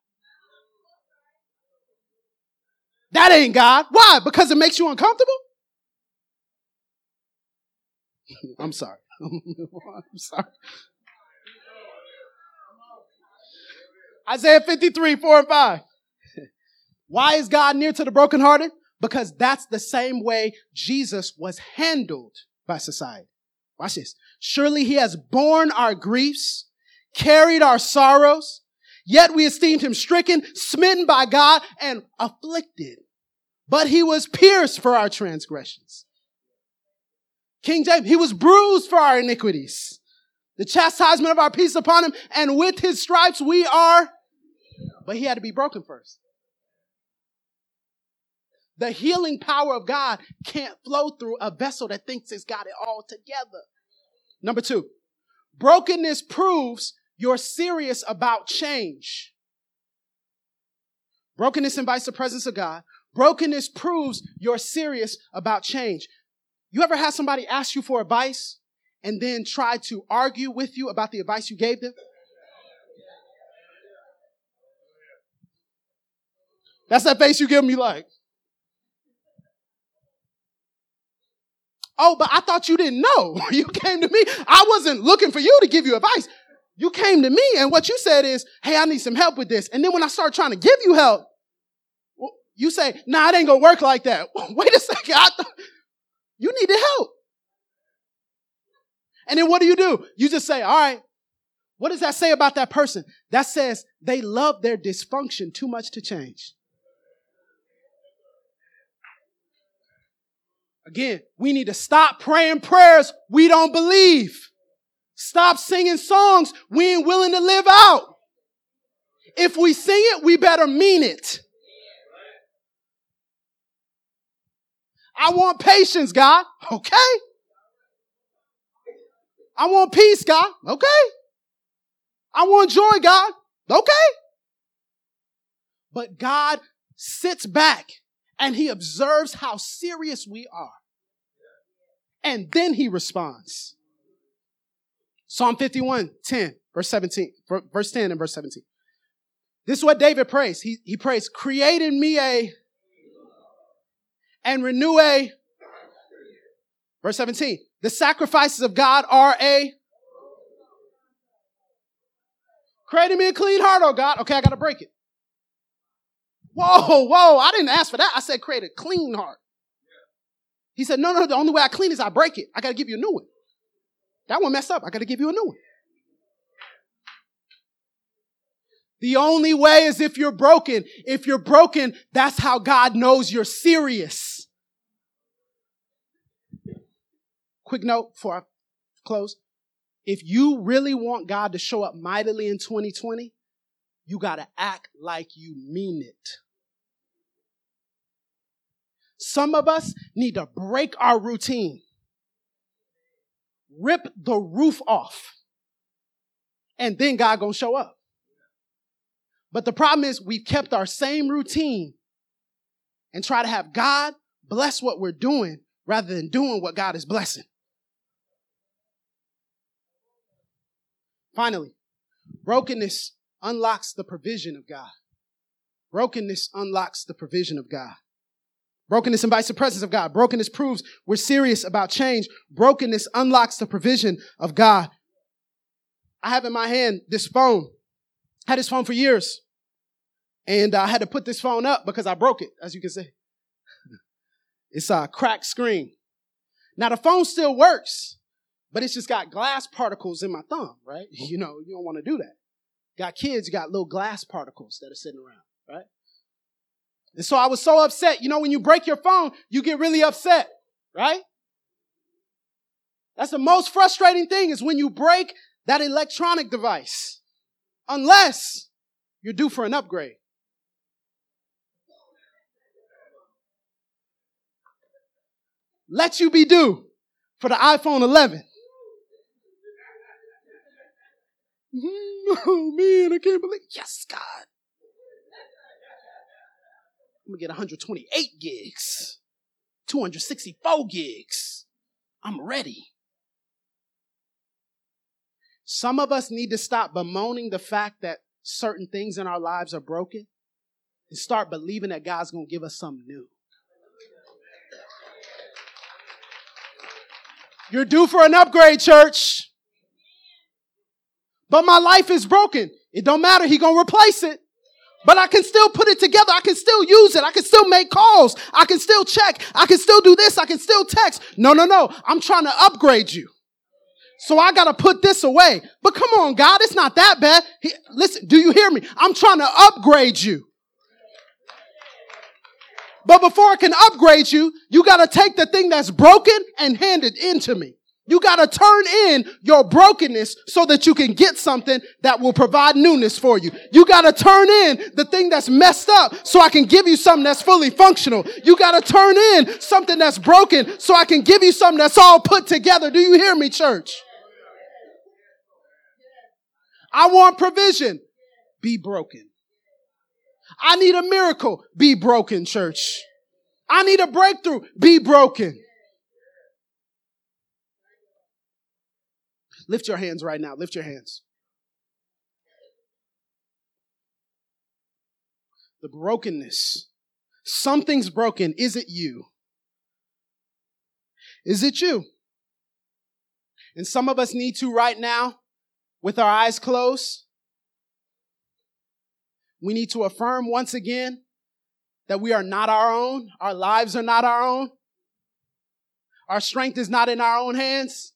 That ain't God. Why? Because it makes you uncomfortable? I'm sorry. I'm sorry. Isaiah 53, 4 and 5. Why is God near to the brokenhearted? Because that's the same way Jesus was handled by society. Watch this. Surely he has borne our griefs, carried our sorrows, yet we esteemed him stricken, smitten by God, and afflicted. But he was pierced for our transgressions. King James, he was bruised for our iniquities. The chastisement of our peace upon him, and with his stripes we are, but he had to be broken first. The healing power of God can't flow through a vessel that thinks it's got it all together. Number two, brokenness proves you're serious about change. Brokenness invites the presence of God. Brokenness proves you're serious about change. You ever had somebody ask you for advice and then try to argue with you about the advice you gave them? That's that face you give me like. Oh, but I thought you didn't know. You came to me. I wasn't looking for you to give you advice. You came to me and what you said is, hey, I need some help with this. And then when I start trying to give you help, you say, nah, it ain't gonna work like that. Wait a second. Th- you needed help. And then what do you do? You just say, all right, what does that say about that person? That says they love their dysfunction too much to change. Again, we need to stop praying prayers we don't believe. Stop singing songs we ain't willing to live out. If we sing it, we better mean it. I want patience, God. Okay. I want peace, God. Okay. I want joy, God. Okay. But God sits back and he observes how serious we are. And then he responds. Psalm 51, 10, verse 17, verse 10 and verse 17. This is what David prays. He, he prays, create in me a, and renew a, verse 17. The sacrifices of God are a, create in me a clean heart, oh God. Okay, I gotta break it. Whoa, whoa, I didn't ask for that. I said create a clean heart. He said, no, no, the only way I clean is I break it. I got to give you a new one. That one messed up. I got to give you a new one. The only way is if you're broken. If you're broken, that's how God knows you're serious. Quick note before I close. If you really want God to show up mightily in 2020, you got to act like you mean it. Some of us need to break our routine, rip the roof off, and then God gonna show up. But the problem is we've kept our same routine and try to have God bless what we're doing rather than doing what God is blessing. Finally, brokenness unlocks the provision of God. Brokenness unlocks the provision of God. Brokenness invites the presence of God. Brokenness proves we're serious about change. Brokenness unlocks the provision of God. I have in my hand this phone. I had this phone for years. And I had to put this phone up because I broke it, as you can see. It's a cracked screen. Now the phone still works, but it's just got glass particles in my thumb, right? You know, you don't want to do that. Got kids, you got little glass particles that are sitting around, right? And so I was so upset. You know, when you break your phone, you get really upset, right? That's the most frustrating thing is when you break that electronic device. Unless you're due for an upgrade. Let you be due for the iPhone 11. Oh man, I can't believe. Yes, God. I'm gonna get 128 gigs, 264 gigs. I'm ready. Some of us need to stop bemoaning the fact that certain things in our lives are broken and start believing that God's gonna give us something new. You're due for an upgrade, church. But my life is broken. It don't matter. He gonna replace it. But I can still put it together. I can still use it. I can still make calls. I can still check. I can still do this. I can still text. No, no, no. I'm trying to upgrade you. So I got to put this away. But come on, God, it's not that bad. He, listen, do you hear me? I'm trying to upgrade you. But before I can upgrade you, you got to take the thing that's broken and hand it into me. You got to turn in your brokenness so that you can get something that will provide newness for you. You got to turn in the thing that's messed up so I can give you something that's fully functional. You got to turn in something that's broken so I can give you something that's all put together. Do you hear me, church? I want provision. Be broken. I need a miracle. Be broken, church. I need a breakthrough. Be broken. Lift your hands right now. Lift your hands. The brokenness. Something's broken. Is it you? Is it you? And some of us need to right now, with our eyes closed, we need to affirm once again that we are not our own. Our lives are not our own. Our strength is not in our own hands.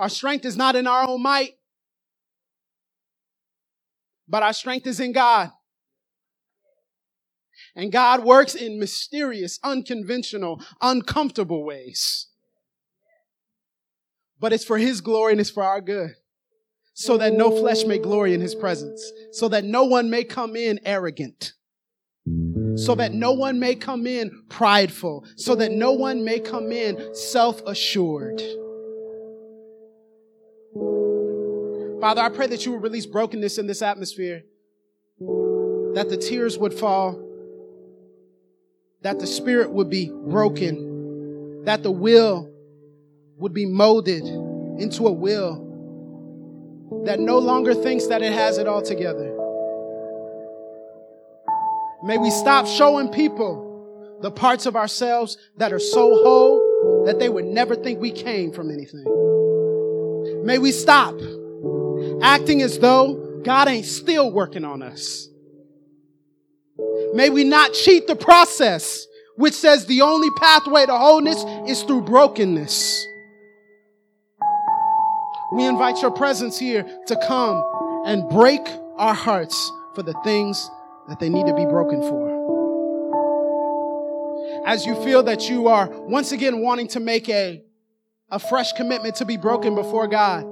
Our strength is not in our own might, but our strength is in God. And God works in mysterious, unconventional, uncomfortable ways. But it's for His glory and it's for our good. So that no flesh may glory in His presence. So that no one may come in arrogant. So that no one may come in prideful. So that no one may come in self assured. Father, I pray that you would release brokenness in this atmosphere, that the tears would fall, that the spirit would be broken, that the will would be molded into a will that no longer thinks that it has it all together. May we stop showing people the parts of ourselves that are so whole that they would never think we came from anything. May we stop acting as though God ain't still working on us. May we not cheat the process, which says the only pathway to wholeness is through brokenness. We invite your presence here to come and break our hearts for the things that they need to be broken for. As you feel that you are once again wanting to make a, a fresh commitment to be broken before God,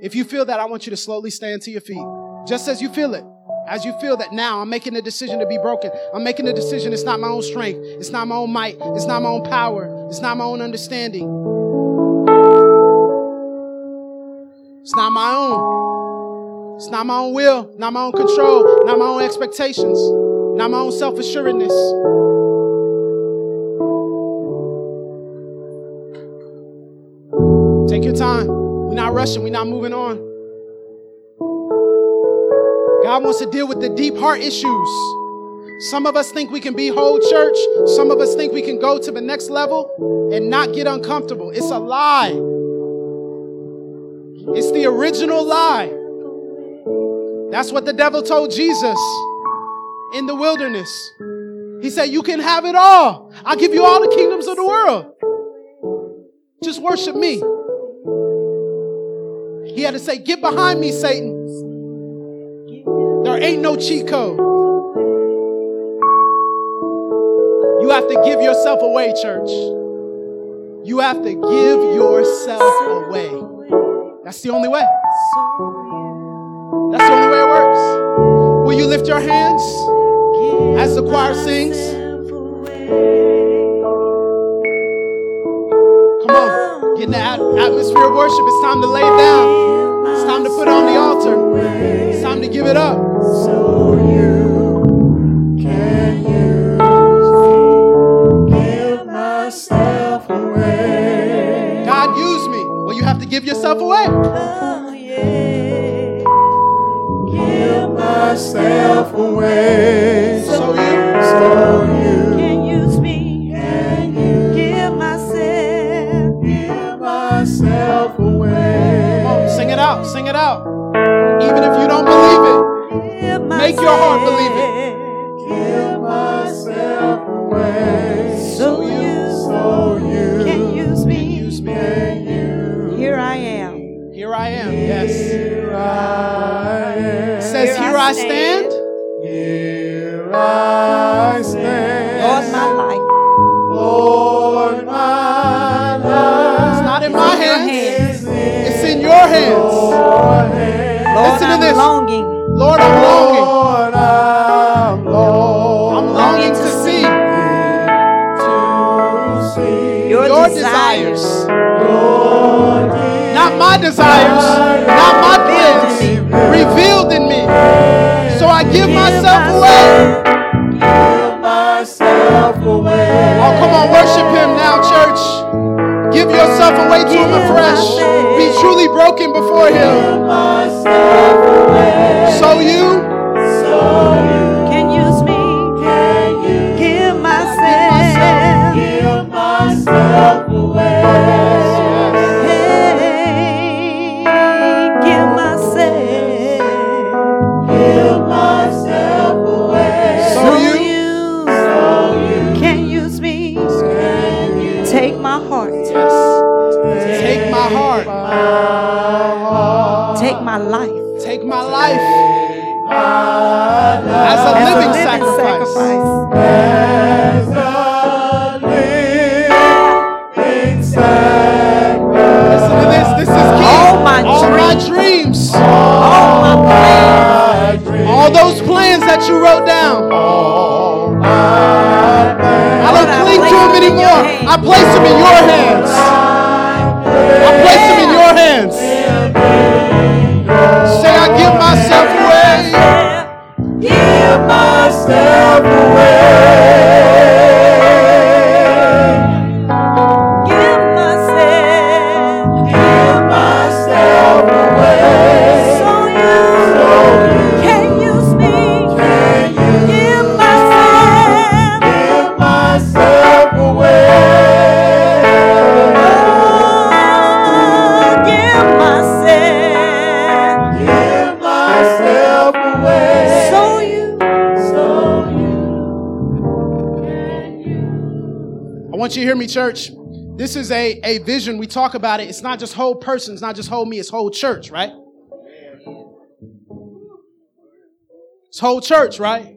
if you feel that, I want you to slowly stand to your feet. Just as you feel it. As you feel that now, I'm making a decision to be broken. I'm making a decision. It's not my own strength. It's not my own might. It's not my own power. It's not my own understanding. It's not my own. It's not my own will, not my own control, not my own expectations, not my own self assuredness. Not we're not moving on. God wants to deal with the deep heart issues. Some of us think we can be whole church. Some of us think we can go to the next level and not get uncomfortable. It's a lie. It's the original lie. That's what the devil told Jesus in the wilderness. He said, You can have it all. I'll give you all the kingdoms of the world. Just worship me. He had to say, Get behind me, Satan. There ain't no cheat code. You have to give yourself away, church. You have to give yourself away. That's the only way. That's the only way it works. Will you lift your hands as the choir sings? Get in the atmosphere of worship. It's time to lay down. It's time to put on the altar. It's time to give it up. So you can use me, give myself away. God, use me. Well, you have to give yourself away. Oh, yeah. Give myself away. So you, so Even if you don't believe it, Make your heart believe it. Give myself away. So you So you can use me. Use me. Here I am. Here I am. Yes. Here I am. It says, Here I stand. My desires, not my plans, revealed in me. So I give myself away. Oh, come on, worship Him now, church. Give yourself away to Him afresh. Be truly broken before Him. So you want you to hear me, church. This is a, a vision. We talk about it. It's not just whole person. It's not just whole me. It's whole church, right? It's whole church, right?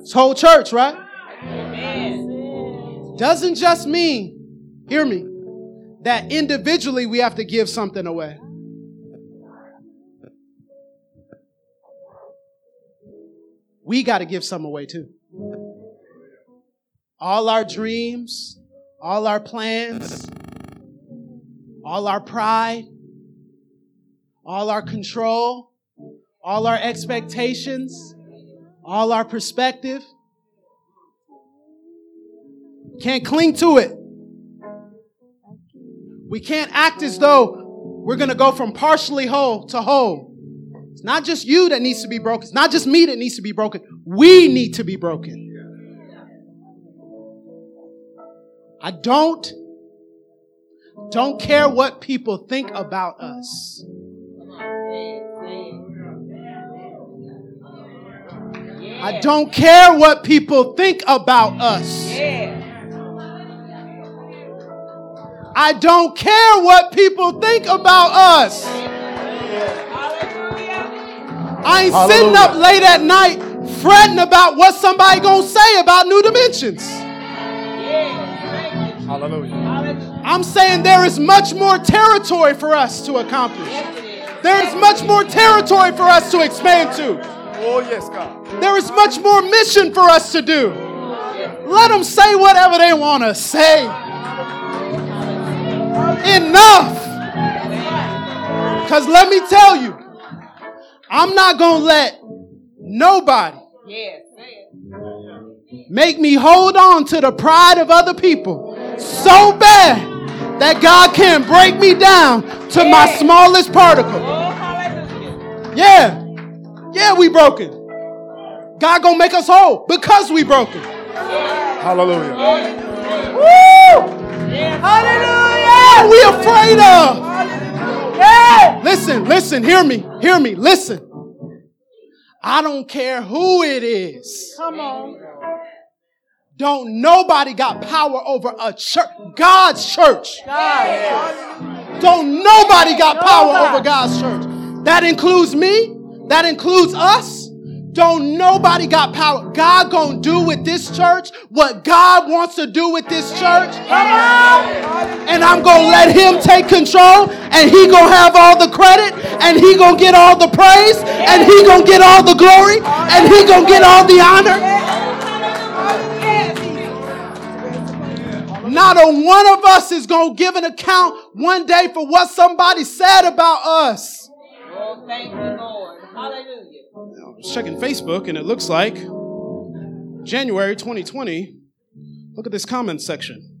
It's whole church, right? Doesn't just mean, hear me, that individually we have to give something away. We got to give some away too. All our dreams, all our plans, all our pride, all our control, all our expectations, all our perspective. Can't cling to it. We can't act as though we're going to go from partially whole to whole. It's not just you that needs to be broken. It's not just me that needs to be broken. We need to be broken. I don't don't care what people think about us. I don't care what people think about us. I don't care what people think about us. I ain't sitting up late at night fretting about what somebody gonna say about new dimensions. Hallelujah. I'm saying there is much more territory for us to accomplish. There is much more territory for us to expand to. Oh, yes, God. There is much more mission for us to do. Let them say whatever they want to say. Enough. Because let me tell you, I'm not going to let nobody make me hold on to the pride of other people so bad that God can break me down to my smallest particle. Oh, yeah. Yeah, we broken. God gonna make us whole because we broken. Hallelujah. Woo! Hallelujah! What we afraid of? Hallelujah. Listen, listen, hear me, hear me, listen. I don't care who it is. Come on. Don't nobody got power over a church, God's church. God. Don't nobody got power over God's church. That includes me. That includes us. Don't nobody got power. God gonna do with this church what God wants to do with this church. And I'm gonna let him take control and he gonna have all the credit and he gonna get all the praise and he gonna get all the glory and he gonna get all the honor. Not a one of us is gonna give an account one day for what somebody said about us. Oh, thank you, Lord. Hallelujah. I was checking Facebook and it looks like January 2020. Look at this comment section.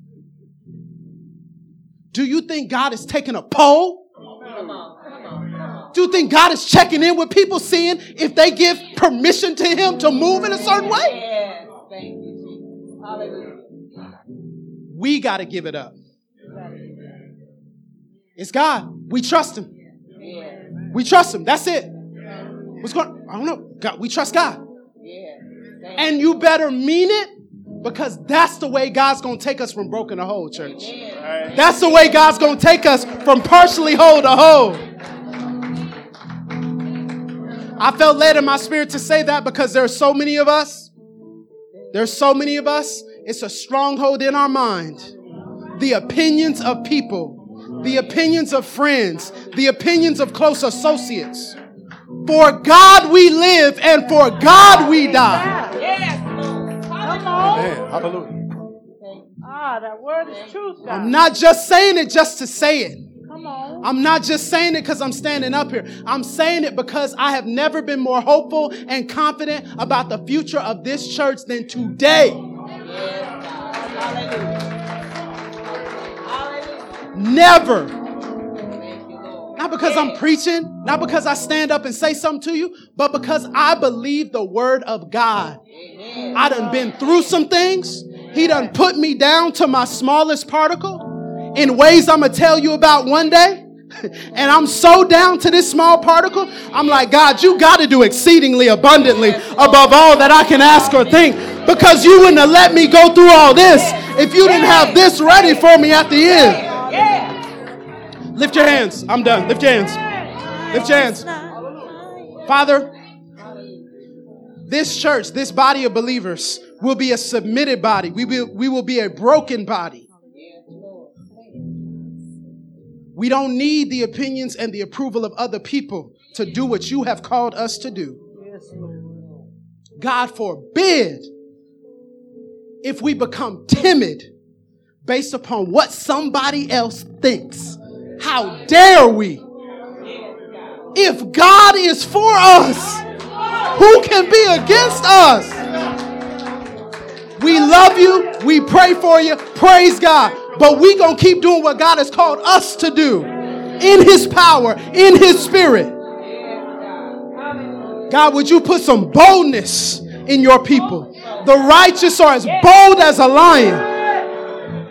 Do you think God is taking a poll? Come on, come on, come on. Do you think God is checking in with people, seeing if they give permission to Him to move in a certain way? Yes, thank you, Jesus. Hallelujah. We got to give it up. It's God. We trust Him. We trust Him. That's it. What's going? I don't know. God, we trust God. And you better mean it because that's the way God's going to take us from broken to whole, church. That's the way God's going to take us from partially whole to whole. I felt led in my spirit to say that because there are so many of us. There's so many of us. It's a stronghold in our mind. The opinions of people, the opinions of friends, the opinions of close associates. For God we live and for God we die. Yes, Come on. Man, hallelujah. Ah, that word is truth, God. I'm not just saying it just to say it. Come on. I'm not just saying it because I'm standing up here. I'm saying it because I have never been more hopeful and confident about the future of this church than today. Never. Not because I'm preaching, not because I stand up and say something to you, but because I believe the word of God. I done been through some things. He done put me down to my smallest particle in ways I'm gonna tell you about one day. And I'm so down to this small particle. I'm like, God, you got to do exceedingly abundantly above all that I can ask or think because you wouldn't have let me go through all this if you didn't have this ready for me at the end. Lift your hands. I'm done. Lift your hands. Lift your hands. Father, this church, this body of believers will be a submitted body. We will, we will be a broken body. We don't need the opinions and the approval of other people to do what you have called us to do. God forbid if we become timid based upon what somebody else thinks. How dare we? If God is for us, who can be against us? We love you. We pray for you. Praise God. But we going to keep doing what God has called us to do in His power, in His Spirit. God, would you put some boldness in your people? The righteous are as bold as a lion.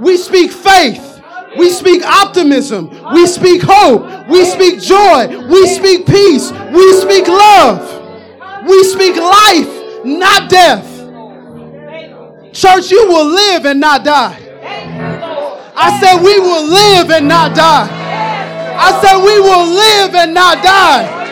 We speak faith. We speak optimism. We speak hope. We speak joy. We speak peace. We speak love. We speak life, not death. Church, you will live and not die. I said, we will live and not die. I said, we will live and not die.